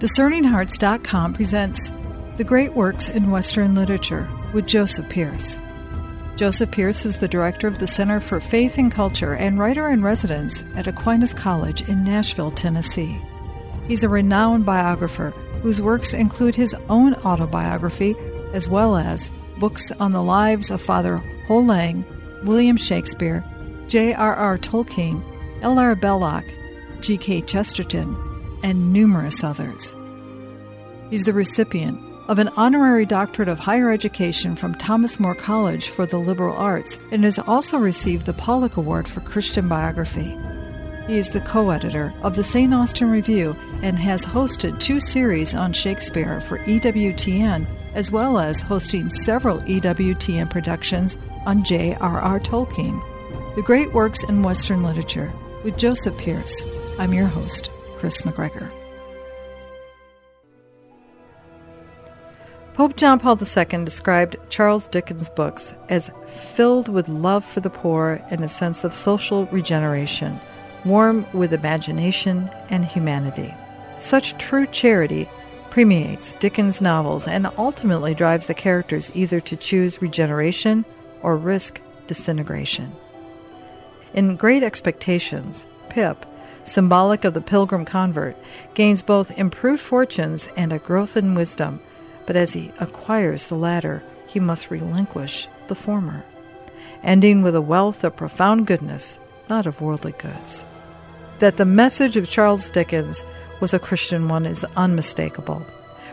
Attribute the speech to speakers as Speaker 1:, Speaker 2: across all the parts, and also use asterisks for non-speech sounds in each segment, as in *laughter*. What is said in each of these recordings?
Speaker 1: DiscerningHearts.com presents The Great Works in Western Literature with Joseph Pearce. Joseph Pearce is the director of the Center for Faith and Culture and writer in residence at Aquinas College in Nashville, Tennessee. He's a renowned biographer whose works include his own autobiography as well as books on the lives of Father Ho Lung, William Shakespeare, J.R.R. Tolkien, Hilaire Belloc, G.K. Chesterton, and numerous others. He's the recipient of an honorary doctorate of higher education from Thomas More College for the liberal arts and has also received the Pollock Award for Christian biography. He is the co editor of the St. Austin Review and has hosted two series on Shakespeare for EWTN, as well as hosting several EWTN productions on J.R.R. Tolkien. The Great Works in Western Literature with Joseph Pearce. I'm your host, Kris McGregor. Pope John Paul II described Charles Dickens' books as filled with love for the poor and a sense of social regeneration, warm with imagination and humanity. Such true charity permeates Dickens' novels and ultimately drives the characters either to choose regeneration or risk disintegration. In Great Expectations, Pip, symbolic of the pilgrim convert, gains both improved fortunes and a growth in wisdom but as he acquires the latter, he must relinquish the former, ending with a wealth of profound goodness, not of worldly goods. That the message of Charles Dickens was a Christian one is unmistakable.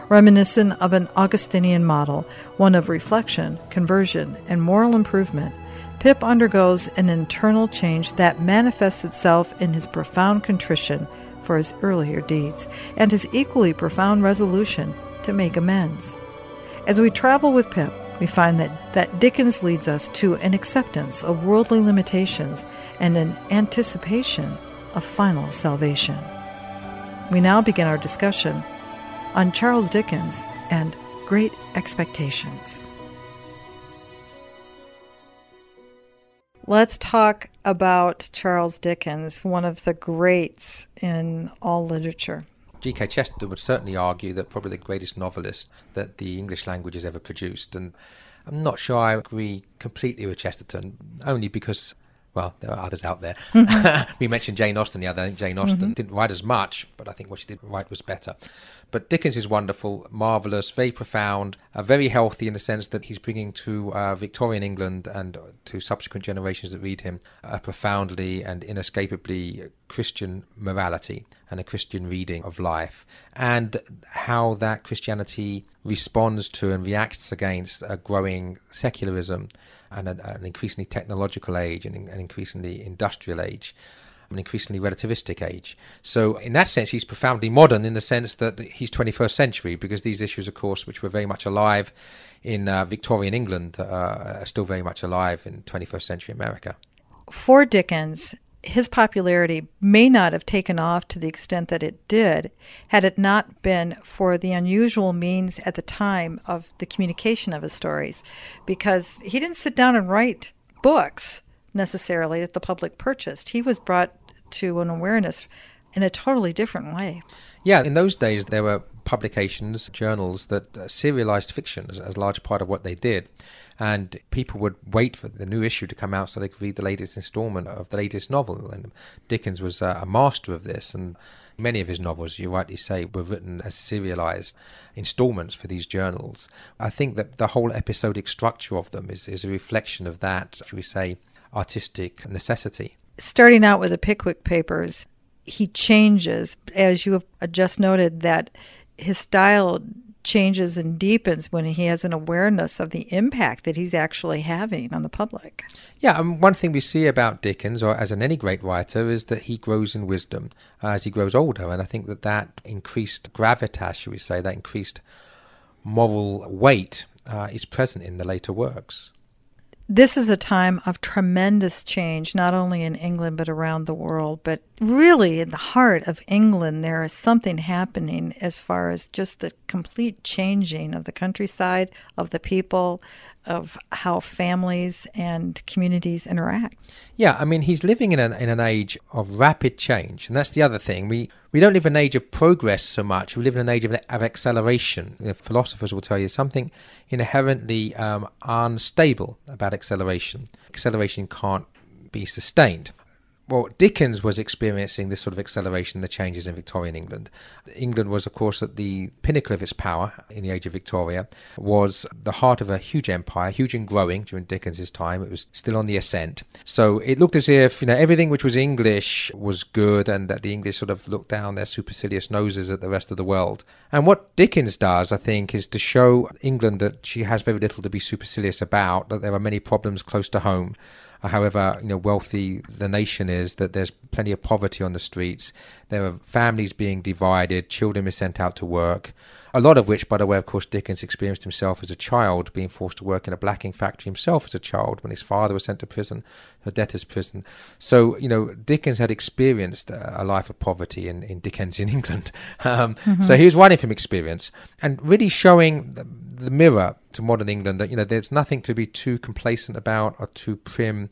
Speaker 1: Reminiscent of an Augustinian model, one of reflection, conversion, and moral improvement, Pip undergoes an internal change that manifests itself in his profound contrition for his earlier deeds and his equally profound resolution to make amends. As we travel with Pip, we find that, that Dickens leads us to an acceptance of worldly limitations and an anticipation of final salvation. We now begin our discussion on Charles Dickens and Great Expectations. Let's talk about Charles Dickens, one of the greats in all literature.
Speaker 2: G.K. Chesterton would certainly argue that probably the greatest novelist that the English language has ever produced. And I'm not sure I agree completely with Chesterton, only because well, there are others out there. *laughs* Mm-hmm. *laughs* we mentioned Jane Austen the other. I think Jane Austen mm-hmm. didn't write as much, but I think what she did write was better. But Dickens is wonderful, marvelous, very profound, uh, very healthy in the sense that he's bringing to uh, Victorian England and to subsequent generations that read him a profoundly and inescapably Christian morality and a Christian reading of life, and how that Christianity responds to and reacts against a growing secularism and a, an increasingly technological age and an increasingly industrial age and an increasingly relativistic age. So, in that sense, he's profoundly modern in the sense that he's 21st century because these issues, of course, which were very much alive in uh, Victorian England, uh, are still very much alive in 21st century America.
Speaker 1: For Dickens, his popularity may not have taken off to the extent that it did had it not been for the unusual means at the time of the communication of his stories, because he didn't sit down and write books necessarily that the public purchased. He was brought to an awareness in a totally different way.
Speaker 2: Yeah, in those days there were publications, journals that uh, serialized fiction as, as, a large part of what they did. And people would wait for the new issue to come out so they could read the latest installment of the latest novel. And Dickens was uh, a master of this. And many of his novels, you rightly say, were written as serialized installments for these journals. I think that the whole episodic structure of them is, is a reflection of that, should we say, artistic necessity.
Speaker 1: Starting out with the Pickwick Papers, he changes, as you have just noted, that his style changes and deepens when he has an awareness of the impact that he's actually having on the public.
Speaker 2: Yeah, and one thing we see about Dickens, or as in any great writer, is that he grows in wisdom as he grows older, and I think that that increased gravitas, shall we say, that increased moral weight uh, is present in the later works
Speaker 1: this is a time of tremendous change, not only in England but around the world. But really, in the heart of England, there is something happening as far as just the complete changing of the countryside, of the people, of how families and communities interact.
Speaker 2: Yeah, I mean, he's living in an, in an age of rapid change. And that's the other thing. We, we don't live in an age of progress so much. We live in an age of, of acceleration. Philosophers will tell you something inherently um, unstable about acceleration. Acceleration can't be sustained well, Dickens was experiencing this sort of acceleration, the changes in Victorian England. England was, of course, at the pinnacle of its power in the age of Victoria, was the heart of a huge empire, huge and growing during Dickens's time. It was still on the ascent. So it looked as if, you know, everything which was English was good and that the English sort of looked down their supercilious noses at the rest of the world. And what Dickens does, I think, is to show England that she has very little to be supercilious about, that there are many problems close to home Uh, however you know wealthy the nation is, that there's plenty of poverty on the streets. There are families being divided, children being sent out to work. A lot of which, by the way, of course, Dickens experienced himself as a child, being forced to work in a blacking factory himself as a child when his father was sent to prison, a debtor's prison. So, you know, Dickens had experienced a life of poverty in, in Dickensian England. *laughs* Um, mm-hmm. So he was writing from experience and really showing the, the mirror to modern England that, you know, there's nothing to be too complacent about or too prim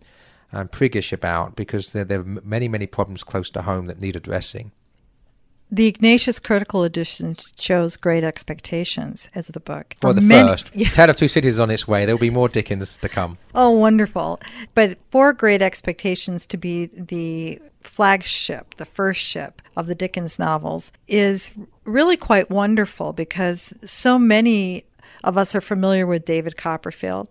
Speaker 2: and priggish about because there, there are many, many problems close to home that need addressing.
Speaker 1: The Ignatius Critical Edition shows Great Expectations as the book.
Speaker 2: For well, the many, first. *laughs* Yeah. Tale of Two Cities is on its way. There will be more Dickens to come.
Speaker 1: Oh, wonderful. But for Great Expectations to be the flagship, the first ship of the Dickens novels, is really quite wonderful because so many of us are familiar with David Copperfield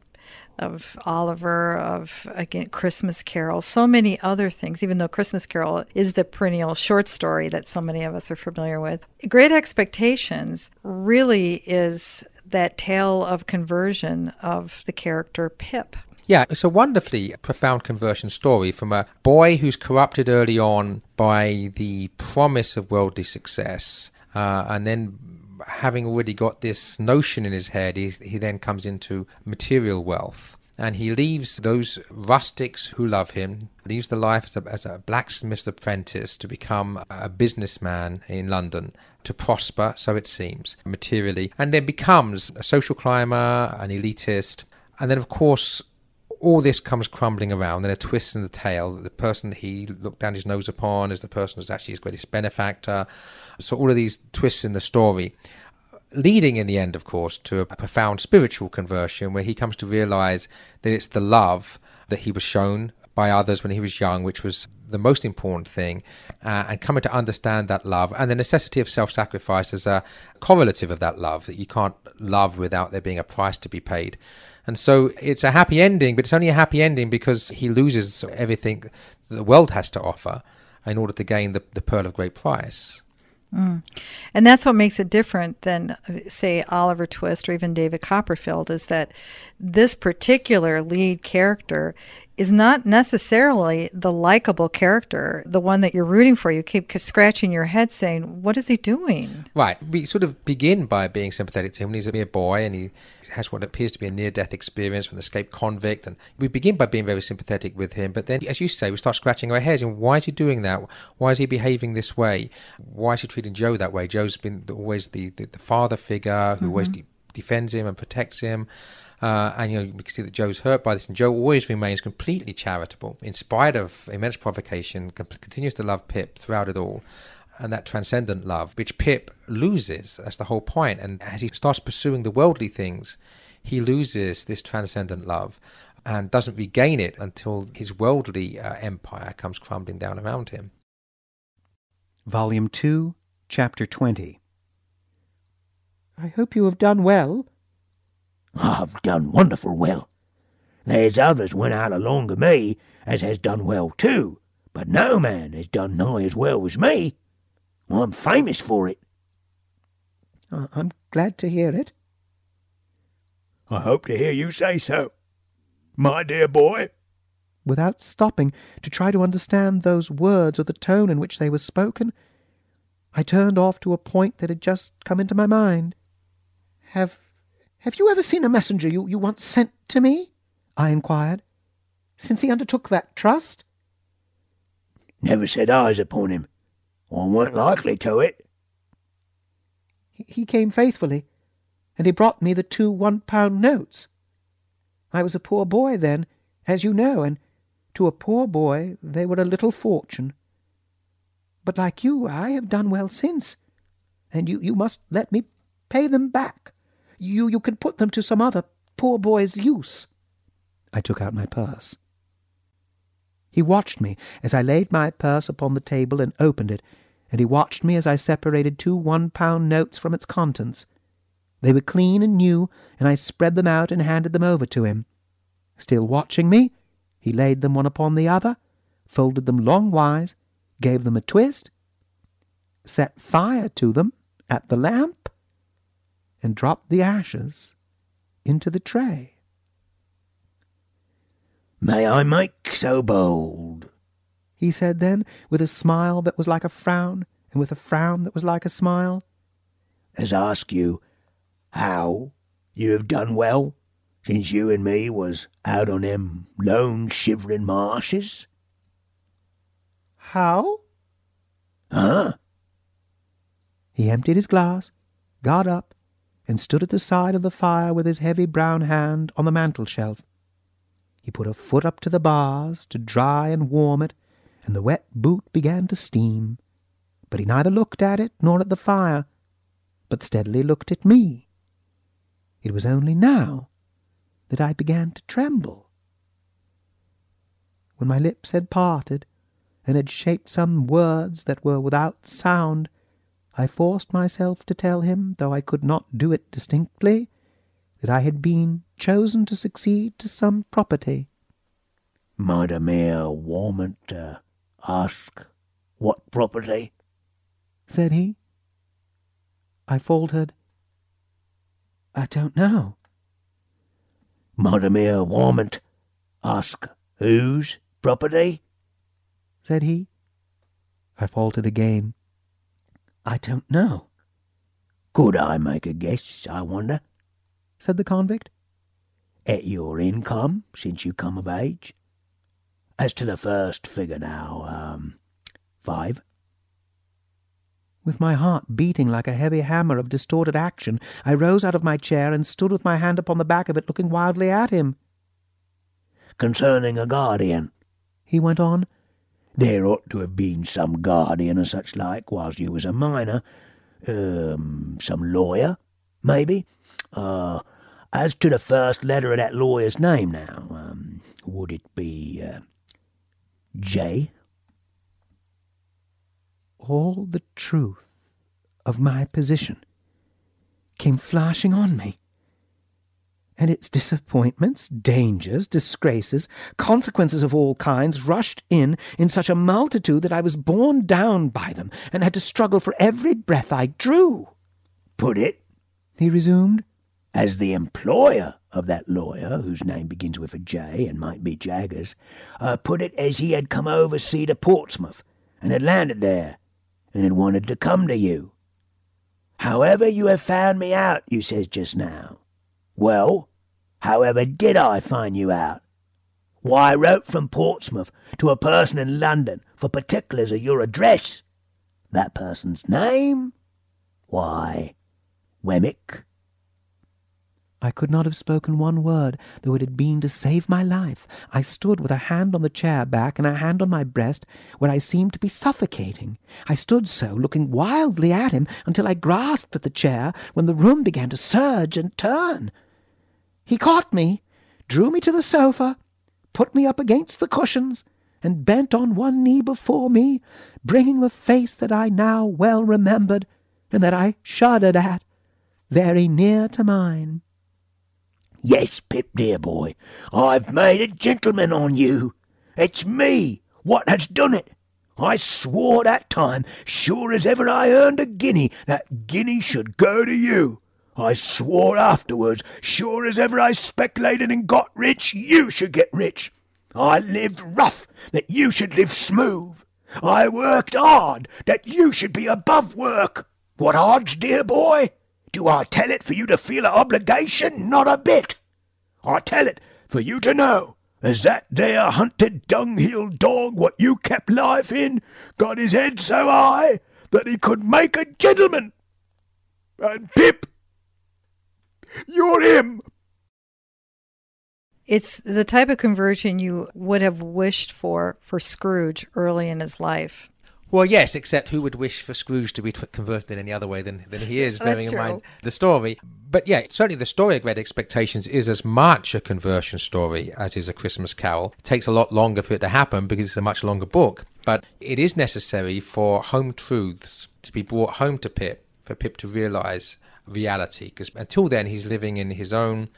Speaker 1: of Oliver, of again Christmas Carol, so many other things, even though Christmas Carol is the perennial short story that so many of us are familiar with. Great Expectations really is that tale of conversion of the character Pip.
Speaker 2: Yeah, it's a wonderfully profound conversion story from a boy who's corrupted early on by the promise of worldly success, uh, and then having already got this notion in his head, he, he then comes into material wealth. And he leaves those rustics who love him, leaves the life as a, as a blacksmith's apprentice to become a businessman in London, to prosper, so it seems, materially, and then becomes a social climber, an elitist. And then, of course, all this comes crumbling around. Then a twist in the tale that the person that he looked down his nose upon is the person who's actually his greatest benefactor. So all of these twists in the story, leading in the end, of course, to a profound spiritual conversion where he comes to realize that it's the love that he was shown by others when he was young, which was the most important thing, uh, and coming to understand that love and the necessity of self sacrifice as a correlative of that love, that you can't love without there being a price to be paid. And so it's a happy ending, but it's only a happy ending because he loses everything the world has to offer in order to gain the, the pearl of great price.
Speaker 1: Mm. And that's what makes it different than, say, Oliver Twist or even David Copperfield, is that this particular lead character is not necessarily the likable character, the one that you're rooting for. You keep scratching your head saying, What is he doing?
Speaker 2: Right. We sort of begin by being sympathetic to him when he's a mere boy and he has what appears to be a near death experience from an escaped convict. And we begin by being very sympathetic with him. But then, as you say, we start scratching our heads and why is he doing that? Why is he behaving this way? Why is he treating Joe that way? Joe's been always the, the, the father figure who mm-hmm. always de- defends him and protects him. Uh, and you know, we can see that Joe's hurt by this, and Joe always remains completely charitable, in spite of immense provocation, continues to love Pip throughout it all and that transcendent love, which Pip loses. That's the whole point. And as he starts pursuing the worldly things, he loses this transcendent love and doesn't regain it until his worldly uh, empire comes crumbling down around him.
Speaker 3: Volume 2, Chapter 20. I hope you have done well.
Speaker 4: I've done wonderful well. There's others went out along of me as has done well too, but no man has done nigh as well as me. I'm famous for it.
Speaker 3: I'm glad to hear it.
Speaker 4: I hope to hear you say so, my dear boy.
Speaker 3: Without stopping to try to understand those words or the tone in which they were spoken, I turned off to a point that had just come into my mind. Have have you ever seen a messenger you, you once sent to me? I inquired. Since he undertook that trust?
Speaker 4: Never set eyes upon him. I weren't likely to it.
Speaker 3: He came faithfully, and he brought me the two one-pound notes. I was a poor boy then, as you know, and to a poor boy they were a little fortune. But like you, I have done well since, and you, you must let me pay them back. You, you can put them to some other poor boy's use. I took out my purse. He watched me as I laid my purse upon the table and opened it, and he watched me as I separated two one-pound notes from its contents. They were clean and new, and I spread them out and handed them over to him. Still watching me, he laid them one upon the other, folded them longwise, gave them a twist, set fire to them at the lamp, and dropped the ashes into the tray.
Speaker 4: May I make so bold?
Speaker 3: He said then, with a smile that was like a frown, and with a frown that was like a smile,
Speaker 4: As ask you how you have done well since you and me was out on them lone shivering marshes?
Speaker 3: How?
Speaker 4: Huh?
Speaker 3: He emptied his glass, got up, and stood at the side of the fire with his heavy brown hand on the mantel shelf. He put a foot up to the bars to dry and warm it, and the wet boot began to steam. But he neither looked at it nor at the fire, but steadily looked at me. It was only now that I began to tremble. When my lips had parted, and had shaped some words that were without sound, I forced myself to tell him, though I could not do it distinctly, that I had been chosen to succeed to some property.
Speaker 4: Might a mere uh, ask what property?
Speaker 3: said he. I faltered, I don't know.
Speaker 4: Might a mere ask whose property?
Speaker 3: said he. I faltered again. I don't know,
Speaker 4: Could I make a guess, I wonder,
Speaker 3: said the convict.
Speaker 4: at your income since you come of age? As to the first figure now, um, five?
Speaker 3: With my heart beating like a heavy hammer of distorted action, I rose out of my chair and stood with my hand upon the back of it, looking wildly at him.
Speaker 4: Concerning a guardian,
Speaker 3: He went on,
Speaker 4: there ought to have been some guardian or such like whilst you was a minor. Um, some lawyer, maybe. Uh, as to the first letter of that lawyer's name now, um, would it be uh, J?
Speaker 3: all the truth of my position came flashing on me. And its disappointments, dangers, disgraces, consequences of all kinds rushed in in such a multitude that I was borne down by them and had to struggle for every breath I drew.
Speaker 4: Put it
Speaker 3: He resumed,
Speaker 4: as the employer of that lawyer, whose name begins with a J and might be Jaggers, uh, put it as he had come oversea to Portsmouth and had landed there and had wanted to come to you. However you have found me out, you says just now. Well, however did I find you out? Why, I wrote from Portsmouth to a person in London for particulars of your address. That person's name? Why, Wemmick.
Speaker 3: I could not have spoken one word, though it had been to save my life. I stood with a hand on the chair back and a hand on my breast, where I seemed to be suffocating. I stood so, looking wildly at him, until I grasped at the chair, when the room began to surge and turn. He caught me, drew me to the sofa, put me up against the cushions, and bent on one knee before me, bringing the face that I now well remembered, and that I shuddered at, very near to mine.
Speaker 4: Yes, Pip, dear boy, I've made a gentleman on you. It's me what has done it. I swore that time, sure as ever I earned a guinea, that guinea should go to you. I swore afterwards, sure as ever I speculated and got rich, you should get rich. I lived rough, that you should live smooth. I worked hard, that you should be above work. What odds, dear boy? Do I tell it for you to feel a obligation? Not a bit. I tell it for you to know as that there hunted dunghill dog what you kept life in got his head so high that he could make a gentleman. And Pip, you're him.
Speaker 1: It's the type of conversion you would have wished for for Scrooge early in his life.
Speaker 2: Well, yes, except who would wish for Scrooge to be t- converted in any other way than, than he is, *laughs* oh, bearing in
Speaker 1: true.
Speaker 2: mind the story. But yeah, certainly the story of Great Expectations is as much a conversion story as is A Christmas Carol. It takes a lot longer for it to happen because it's a much longer book. But it is necessary for home truths to be brought home to Pip, for Pip to realize reality. Because until then, he's living in his own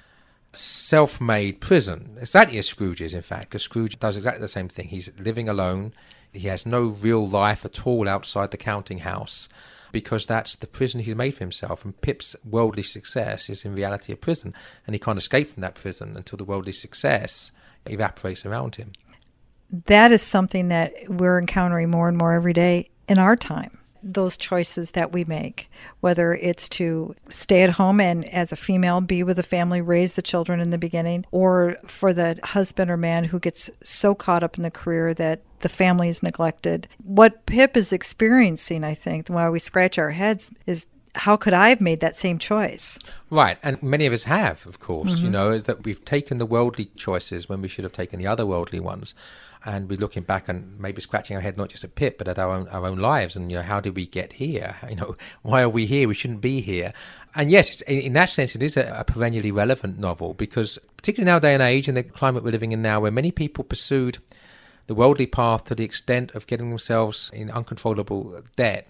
Speaker 2: self made prison. Exactly as Scrooge is, in fact, because Scrooge does exactly the same thing. He's living alone. He has no real life at all outside the counting house because that's the prison he's made for himself. And Pip's worldly success is in reality a prison, and he can't escape from that prison until the worldly success evaporates around him.
Speaker 1: That is something that we're encountering more and more every day in our time. Those choices that we make, whether it's to stay at home and as a female be with the family, raise the children in the beginning, or for the husband or man who gets so caught up in the career that the family is neglected. What Pip is experiencing, I think, while we scratch our heads, is how could I have made that same choice?
Speaker 2: Right, and many of us have, of course. You mm-hmm. know, is that we've taken the worldly choices when we should have taken the other worldly ones, and we're looking back and maybe scratching our head not just at Pip but at our own our own lives, and you know, how did we get here? *laughs* You know, why are we here? We shouldn't be here. And yes, it's, in, in that sense, it is a, a perennially relevant novel because, particularly now day and age, in the climate we're living in now, where many people pursued the worldly path to the extent of getting themselves in uncontrollable debt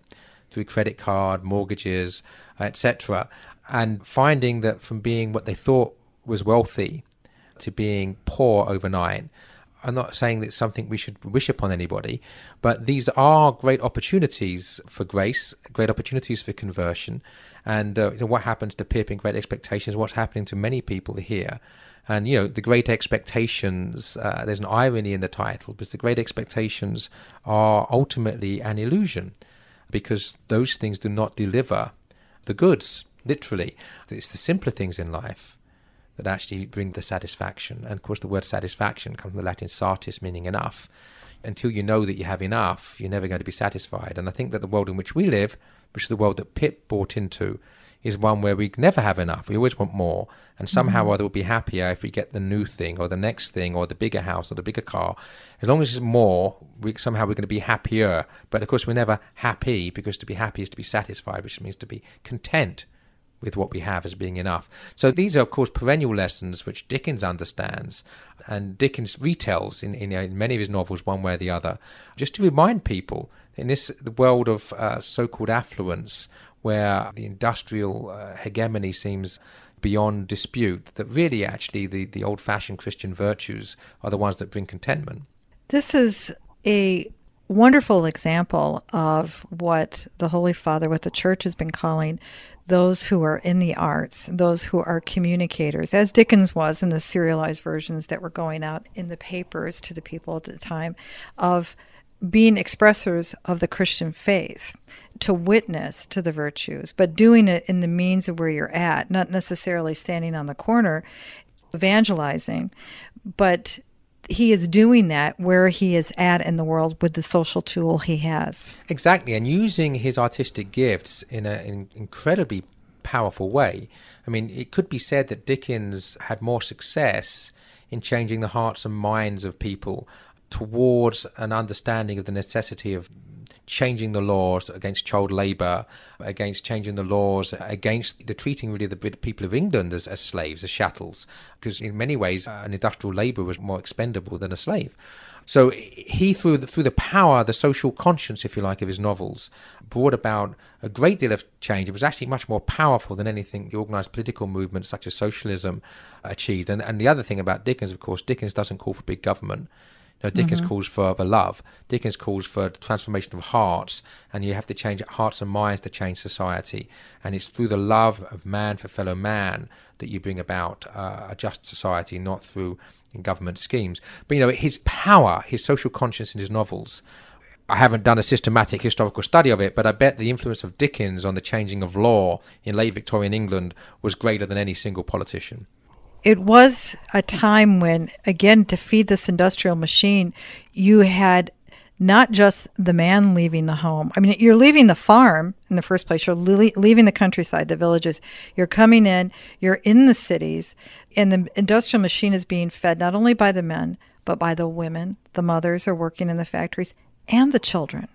Speaker 2: through credit card, mortgages, etc., and finding that from being what they thought was wealthy to being poor overnight. I'm not saying that it's something we should wish upon anybody, but these are great opportunities for grace, great opportunities for conversion. And uh, you know, what happens to Pip in Great Expectations, what's happening to many people here. And, you know, the Great Expectations, uh, there's an irony in the title, because the Great Expectations are ultimately an illusion, because those things do not deliver the goods, literally. It's the simpler things in life that actually bring the satisfaction. And of course, the word satisfaction comes from the Latin satis, meaning enough. Until you know that you have enough, you're never going to be satisfied. And I think that the world in which we live, which is the world that Pip bought into, is one where we never have enough. We always want more. And somehow mm-hmm. or other we'll be happier if we get the new thing or the next thing or the bigger house or the bigger car. As long as it's more, we, somehow we're going to be happier. But of course, we're never happy because to be happy is to be satisfied, which means to be content with what we have as being enough. So these are, of course, perennial lessons which Dickens understands, and Dickens retells in, in, in many of his novels, one way or the other, just to remind people in this the world of uh, so-called affluence, where the industrial uh, hegemony seems beyond dispute, that really, actually, the, the old-fashioned Christian virtues are the ones that bring contentment.
Speaker 1: This is a wonderful example of what the Holy Father, what the Church has been calling those who are in the arts, those who are communicators, as Dickens was in the serialized versions that were going out in the papers to the people at the time, of being expressors of the Christian faith, to witness to the virtues, but doing it in the means of where you're at, not necessarily standing on the corner evangelizing, but he is doing that where he is at in the world with the social tool he has.
Speaker 2: Exactly, and using his artistic gifts in an incredibly powerful way. I mean, it could be said that Dickens had more success in changing the hearts and minds of people towards an understanding of the necessity of changing the laws against child labour, against changing the laws against the treating really the people of England as, as slaves, as chattels, because in many ways uh, an industrial labour was more expendable than a slave. So he, through the, through the power, the social conscience, if you like, of his novels, brought about a great deal of change. It was actually much more powerful than anything the organised political movements such as socialism achieved. And, and the other thing about Dickens, of course, Dickens doesn't call for big government. Know, Dickens
Speaker 1: Mm-hmm.
Speaker 2: calls for the love. Dickens calls for the transformation of hearts, and you have to change hearts and minds to change society. And it's through the love of man for fellow man that you bring about uh, a just society, not through government schemes. But you know, his power, his social conscience in his novels. I haven't done a systematic historical study of it, but I bet the influence of Dickens on the changing of law in late Victorian England was greater than any single politician.
Speaker 1: It was a time when, again, to feed this industrial machine, you had not just the man leaving the home. I mean, you're leaving the farm in the first place. You're le- leaving the countryside, the villages. You're coming in, you're in the cities, and the industrial machine is being fed not only by the men, but by the women. The mothers are working in the factories and the children.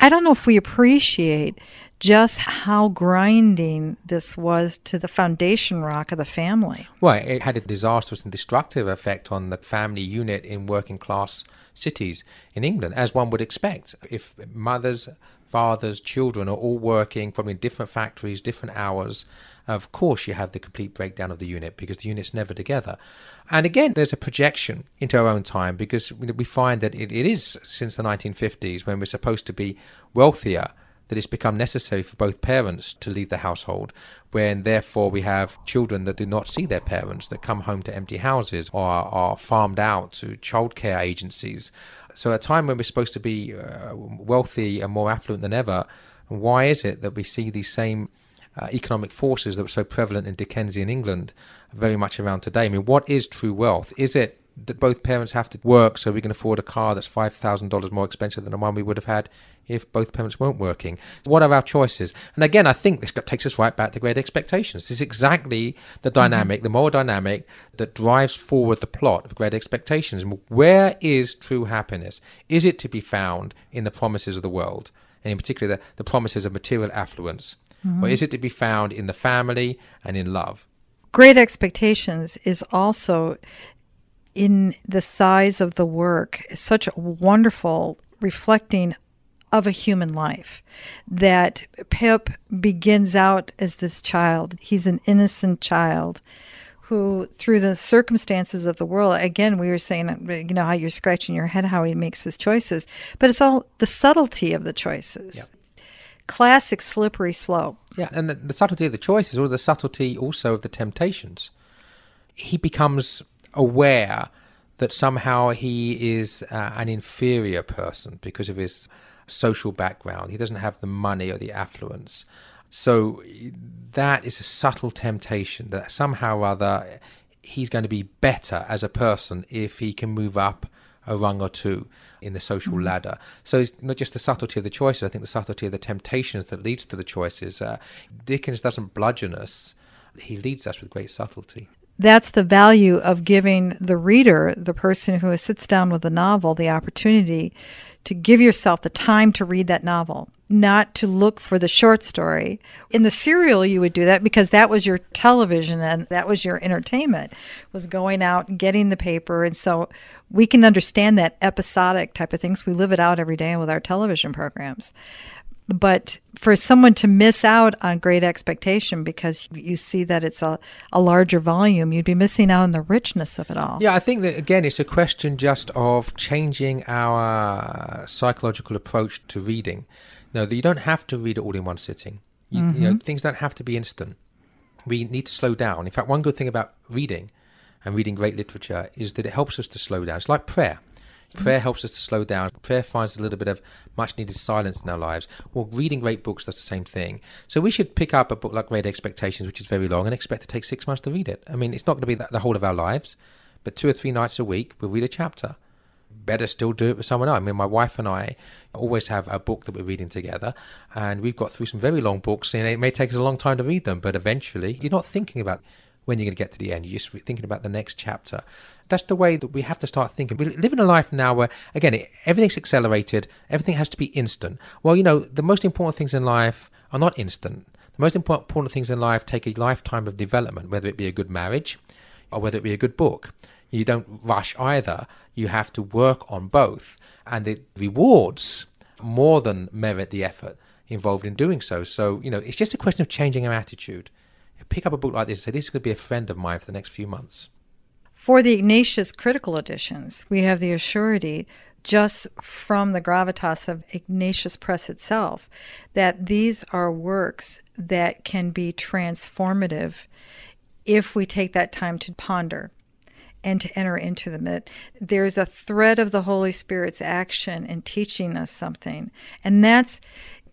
Speaker 1: I don't know if we appreciate just how grinding this was to the foundation rock of the family.
Speaker 2: Well, it had a disastrous and destructive effect on the family unit in working class cities in England, as one would expect. If mothers, fathers, children are all working probably in different factories, different hours, of course you have the complete breakdown of the unit because the unit's never together. And again, there's a projection into our own time because we find that it, it is since the 1950s when we're supposed to be wealthier that it's become necessary for both parents to leave the household, when therefore we have children that do not see their parents, that come home to empty houses or are, farmed out to childcare agencies. So, at a time when we're supposed to be uh, wealthy and more affluent than ever, why is it that we see these same uh, economic forces that were so prevalent in Dickensian England very much around today? I mean, what is true wealth? Is it that both parents have to work so we can afford a car that's $5,000 more expensive than the one we would have had if both parents weren't working. What are our choices? And again, I think this takes us right back to Great Expectations. This is exactly the mm-hmm. dynamic, mm-hmm. the moral dynamic that drives forward the plot of Great Expectations. Where is true happiness? Is it to be found in the promises of the world, and in particular the, the promises of material affluence? Mm-hmm. Or is it to be found in the family and in love?
Speaker 1: Great Expectations is also in the size of the work, is such a wonderful reflecting of a human life. That Pip begins out as this child. He's an innocent child who, through the circumstances of the world, again, we were saying, you know, how you're scratching your head how he makes his choices, but it's all the subtlety of the choices. Yeah. Classic slippery slope.
Speaker 2: Yeah, and the, the subtlety of the choices, or the subtlety also of the temptations. He becomes aware that somehow he is uh, an inferior person because of his social background. He doesn't have the money or the affluence. So that is a subtle temptation that somehow or other he's going to be better as a person if he can move up a rung or two in the social mm-hmm. ladder. So it's not just the subtlety of the choices, I think the subtlety of the temptations that leads to the choices. Uh, Dickens doesn't bludgeon us, he leads us with great subtlety
Speaker 1: that's the value of giving the reader, the person who sits down with a novel, the opportunity to give yourself the time to read that novel, not to look for the short story. In the serial, you would do that because that was your television and that was your entertainment, was going out and getting the paper. And so we can understand that episodic type of things. We live it out every day with our television programs. But for someone to miss out on great expectation because you see that it's a, a larger volume, you'd be missing out on the richness of it all.
Speaker 2: Yeah, I think that again, it's a question just of changing our psychological approach to reading. No, that you don't have to read it all in one sitting. You, mm-hmm. you know, mm-hmm. things don't have to be instant. We need to slow down. In fact, one good thing about reading and reading great literature is that it helps us to slow down. It's like prayer. Prayer mm-hmm. helps us to slow down. Prayer finds a little bit of much needed silence in our lives. Well, reading great books does the same thing. So we should pick up a book like Great Expectations, which is very long, and expect to take six months to read it. I mean, it's not going to be the whole of our lives, but two or three nights a week, we'll read a chapter. Better still do it with someone else. I mean, my wife and I always have a book that we're reading together, and we've got through some very long books, and it may take us a long time to read them, but eventually you're not thinking about when you're going to get to the end. You're just thinking about the next chapter. That's the way that we have to start thinking. We live in a life now where, again, everything's accelerated, everything has to be instant. Well, you know, the most important things in life are not instant. The most important things in life take a lifetime of development, whether it be a good marriage or whether it be a good book. You don't rush either. You have to work on both. And it rewards more than merit the effort involved in doing so. So, you know, it's just a question of changing our attitude pick up a book like this and say, This to be a friend of mine for the next few months.
Speaker 1: For the Ignatius critical editions, we have the assurity just from the gravitas of Ignatius Press itself that these are works that can be transformative if we take that time to ponder and to enter into them. There's a thread of the Holy Spirit's action in teaching us something. And that's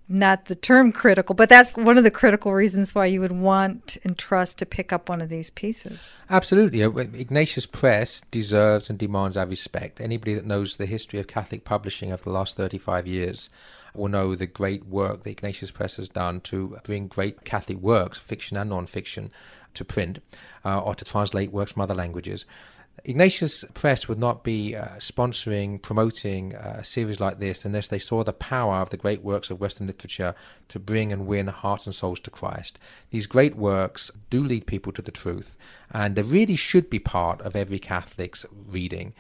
Speaker 1: not the term critical, but that's one of the critical reasons why you would want and trust to pick up one of these pieces.
Speaker 2: Absolutely. Ignatius Press deserves and demands our respect. Anybody that knows the history of Catholic publishing over the last 35 years will know the great work that Ignatius Press has done to bring great Catholic works, fiction and non fiction, to print uh, or to translate works from other languages. Ignatius Press would not be uh, sponsoring, promoting uh, a series like this unless they saw the power of the great works of Western literature to bring and win hearts and souls to Christ. These great works do lead people to the truth, and they really should be part of every Catholic's reading.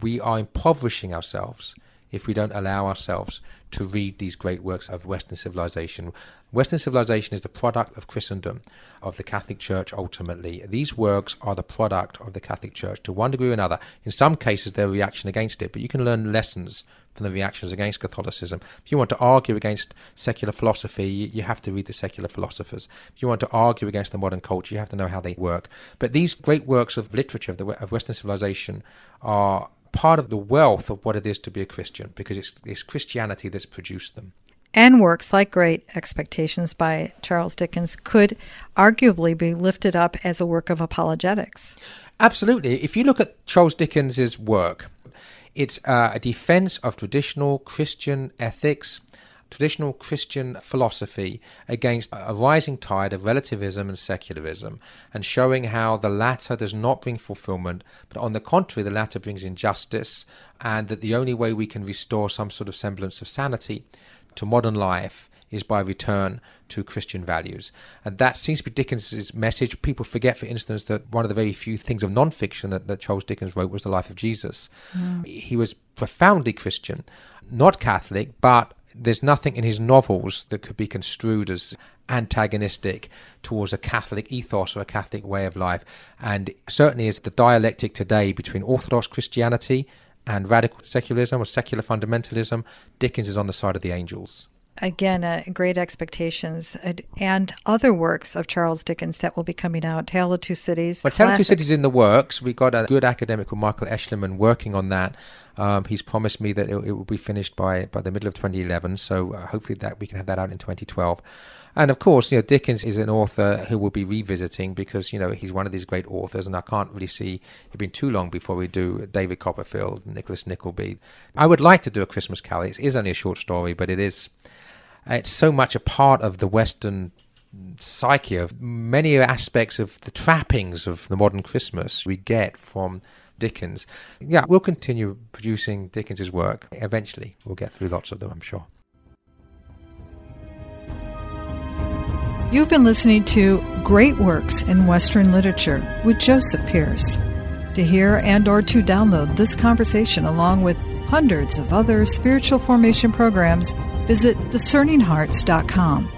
Speaker 2: We are impoverishing ourselves if we don't allow ourselves to read these great works of Western civilization. Western civilization is the product of Christendom, of the Catholic Church ultimately. These works are the product of the Catholic Church to one degree or another. In some cases, they're reaction against it, but you can learn lessons from the reactions against Catholicism. If you want to argue against secular philosophy, you have to read the secular philosophers. If you want to argue against the modern culture, you have to know how they work. But these great works of literature of Western civilization are part of the wealth of what it is to be a Christian because it's, it's Christianity that's produced them.
Speaker 1: And works like Great Expectations by Charles Dickens could arguably be lifted up as a work of apologetics.
Speaker 2: Absolutely. If you look at Charles Dickens's work, it's uh, a defense of traditional Christian ethics, traditional Christian philosophy against a rising tide of relativism and secularism, and showing how the latter does not bring fulfillment, but on the contrary, the latter brings injustice, and that the only way we can restore some sort of semblance of sanity to modern life is by return to Christian values. And that seems to be Dickens's message. People forget, for instance, that one of the very few things of non-fiction that, that Charles Dickens wrote was the life of Jesus. Mm. He was profoundly Christian, not Catholic, but there's nothing in his novels that could be construed as antagonistic towards a Catholic ethos or a Catholic way of life. And certainly is the dialectic today between Orthodox Christianity and radical secularism or secular fundamentalism, Dickens is on the side of the angels
Speaker 1: again, uh, Great Expectations, uh, and other works of Charles Dickens that will be coming out. Tale of Two Cities.
Speaker 2: Well, Tale of Two Cities is in the works. We got a good academic called Michael Aeschliman working on that. Um, he's promised me that it, it, will be finished by by the middle of 2011. So uh, hopefully that we can have that out in 2012. And of course, you know, Dickens is an author who will be revisiting because you know he's one of these great authors, and I can't really see it being too long before we do David Copperfield, Nicholas Nickleby. I would like to do a Christmas Carol. It is only a short story, but it is it's so much a part of the Western psyche of many aspects of the trappings of the modern Christmas we get from Dickens. Yeah, we'll continue producing Dickens's work. Eventually, we'll get through lots of them, I'm sure.
Speaker 1: You've been listening to Great Works in Western Literature with Joseph Pearce. To hear and or to download this conversation along with hundreds of other spiritual formation programs, visit discerninghearts.com.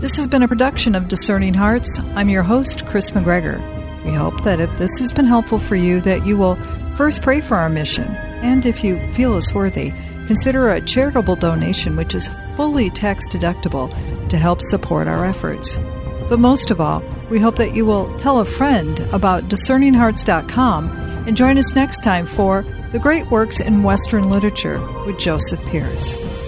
Speaker 1: This has been a production of Discerning Hearts. I'm your host, Kris McGregor. We hope that if this has been helpful for you, that you will first pray for our mission, and if you feel us worthy, consider a charitable donation which is fully tax deductible to help support our efforts. But most of all, we hope that you will tell a friend about discerninghearts.com and join us next time for The Great Works in Western Literature with Joseph Pearce.